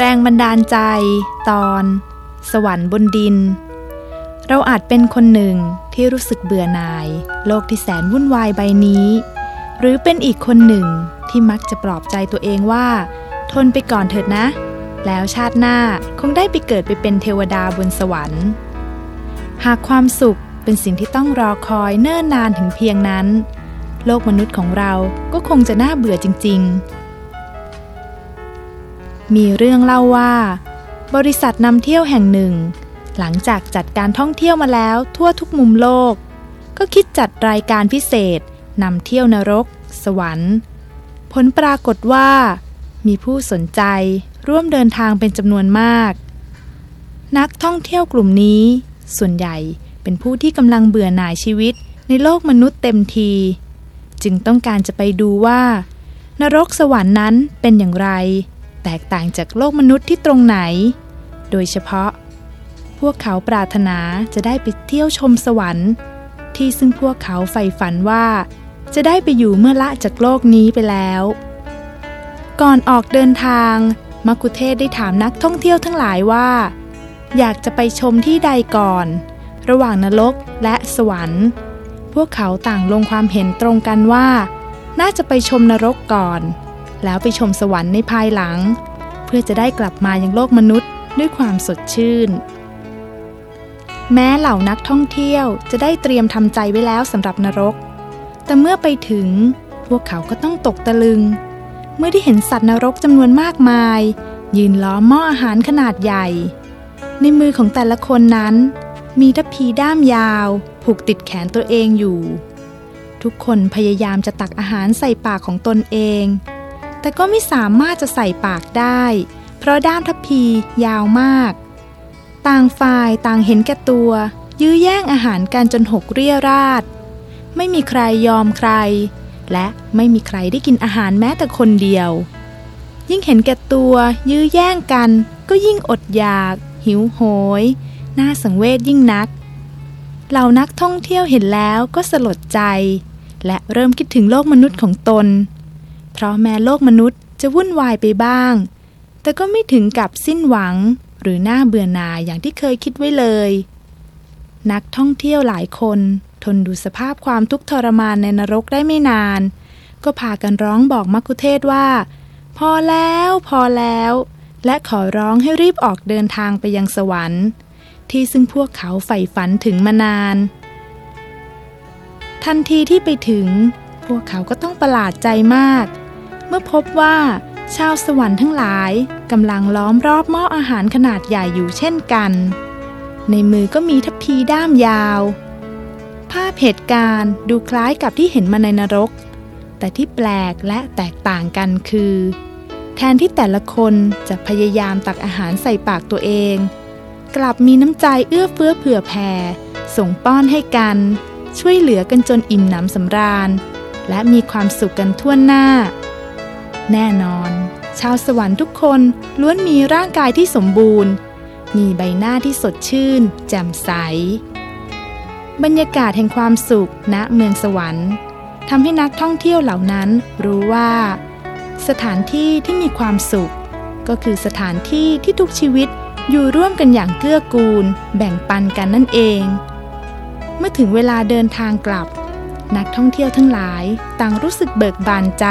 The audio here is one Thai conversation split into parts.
แรงบันดาลใจ ตอน สวรรค์บนดิน เราอาจเป็นคนหนึ่งที่รู้สึกเบื่อหน่าย โลกที่แสนวุ่นวายใบนี้ หรือเป็นอีกคนหนึ่งที่มักจะปลอบใจตัวเองว่า ทนไปก่อนเถิดนะ แล้วชาติหน้าคงได้ไปเกิดไปเป็นเทวดาบนสวรรค์ หากความสุขเป็นสิ่งที่ต้องรอคอยเนิ่นนานถึงเพียงนั้น โลกมนุษย์ของเราก็คงจะน่าเบื่อจริง ๆ มีเรื่องเล่าว่า บริษัทนำเที่ยวแห่งหนึ่ง หลังจากจัดการท่องเที่ยวมาแล้วทั่วทุกมุมโลก ก็คิดจัดรายการพิเศษนำเที่ยวนรก สวรรค์ ผลปรากฏว่า มีผู้สนใจร่วมเดินทางเป็นจำนวนมาก นักท่องเที่ยวกลุ่มนี้ ส่วนใหญ่เป็นผู้ที่กำลังเบื่อหน่ายชีวิตในโลกมนุษย์เต็มที จึงต้องการจะไปดูว่า นรกสวรรค์นั้นเป็นอย่างไร แตกต่างจากโลกมนุษย์ที่ตรงไหน โดยเฉพาะ พวกเขาปรารถนาจะได้ไปเที่ยวชมสวรรค์ ที่ซึ่งพวกเขาใฝ่ฝันว่า จะได้ไปอยู่เมื่อละจากโลกนี้ไปแล้ว ก่อนออกเดินทางมักคุเทศได้ถามนักท่องเที่ยวทั้งหลายว่า อยากจะไปชมที่ใดก่อน ระหว่างนรกและสวรรค์ พวกเขาต่างลงความเห็นตรงกันว่า น่าจะไปชมนรกก่อน แล้วไปชมสวรรค์ในภายหลัง เพื่อจะได้กลับมายังโลกมนุษย์ด้วยความสดชื่น แม้เหล่านักท่องเที่ยวจะได้เตรียมทำใจไว้แล้วสำหรับนรก แต่เมื่อไปถึงพวกเขาก็ต้องตกตะลึง เมื่อได้เห็นสัตว์นรกจำนวนมากมาย ยืนล้อมหม้ออาหารขนาดใหญ่ ในมือของแต่ละคนนั้น มีทัพพีด้ามยาว ผูกติดแขนตัวเองอยู่ ทุกคนพยายามจะตักอาหารใส่ปากของตนเอง แต่ก็ไม่สามารถจะใส่ปากได้ เพราะด้ามทัพพียาวมาก ต่างฝ่ายต่างเห็นแก่ตัว ยื้อแย่งอาหารกันจนหกเรียราด ไม่มีใครยอมใคร และไม่มีใครได้กินอาหารแม้แต่คนเดียว ยิ่งเห็นแก่ตัว ยื้อแย่งกัน ก็ยิ่งอดอยาก หิวโหย น่าสังเวชยิ่งนัก เหล่านักท่องเที่ยวเห็นแล้วก็สลดใจ และเริ่มคิดถึงโลกมนุษย์ของตน เพราะแม้โลกมนุษย์จะวุ่นวายไปบ้าง แต่ก็ไม่ถึงกับสิ้นหวังหรือน่าเบื่อหน่ายอย่างที่เคยคิดไว้เลย นักท่องเที่ยวหลายคน ทนดูสภาพความทุกข์ทรมานในนรกได้ไม่นาน ก็พากันร้องบอกมักคุเทศว่า พอแล้วพอแล้ว และขอร้องให้รีบออกเดินทางไปยังสวรรค์ ที่ซึ่งพวกเขาใฝ่ฝันถึงมานาน ทันทีที่ไปถึง พวกเขาก็ต้องประหลาดใจมาก เมื่อพบว่า ชาวสวรรค์ทั้งหลายกำลังล้อมรอบหม้ออาหารขนาดใหญ่อยู่เช่นกัน ในมือก็มีทัพพีด้ามยาว ภาพเหตุการณ์ดูคล้ายกับที่เห็นมาในนรก แต่ที่แปลกและแตกต่างกันคือ แทนที่แต่ละคนจะพยายามตักอาหารใส่ปากตัวเอง กลับมีน้ำใจเอื้อเฟื้อเผื่อแผ่ ส่งป้อนให้กัน ช่วยเหลือกันจนอิ่มหนำสำราญและมีความสุขกันทั่วหน้า แน่นอน ชาวสวรรค์ทุกคนล้วนมีร่างกายที่สมบูรณ์ มีใบหน้าที่สดชื่น แจ่มใส บรรยากาศแห่งความสุขณเมืองสวรรค์ทำให้นักท่องเที่ยวเหล่านั้นรู้ว่า สถานที่ที่มีความสุข ก็คือสถานที่ที่ทุกชีวิตอยู่ร่วมกันอย่างเกื้อกูล แบ่งปันกันนั่นเอง เมื่อถึงเวลาเดินทางกลับ นักท่องเที่ยวทั้งหลายต่างรู้สึกเบิกบานใจ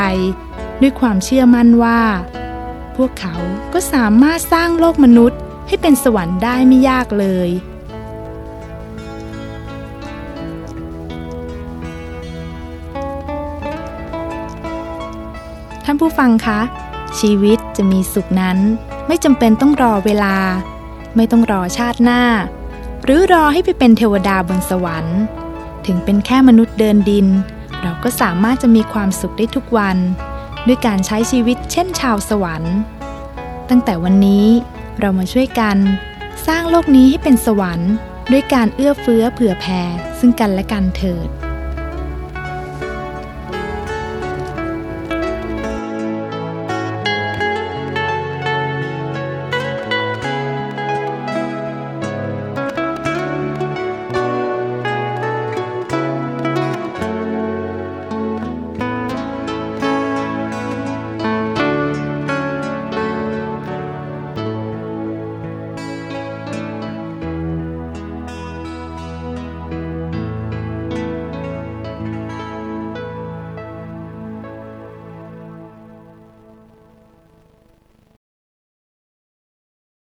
ด้วยความเชื่อมั่นว่า พวกเขาก็สามารถสร้างโลกมนุษย์ให้เป็นสวรรค์ได้ไม่ยากเลย ท่านผู้ฟังคะ ชีวิตจะมีสุขนั้น ไม่จำเป็นต้องรอเวลา ไม่ต้องรอชาติหน้า หรือรอให้ไปเป็นเทวดาบนสวรรค์ ถึงเป็นแค่มนุษย์เดินดิน เราก็สามารถจะมีความสุขได้ทุกวัน ด้วยการใช้ชีวิตเช่นชาวสวรรค์ ตั้งแต่วันนี้เรามาช่วยกัน สร้างโลกนี้ให้เป็นสวรรค์ ด้วยการเอื้อเฟื้อเผื่อแผ่ซึ่งกันและกันเถิด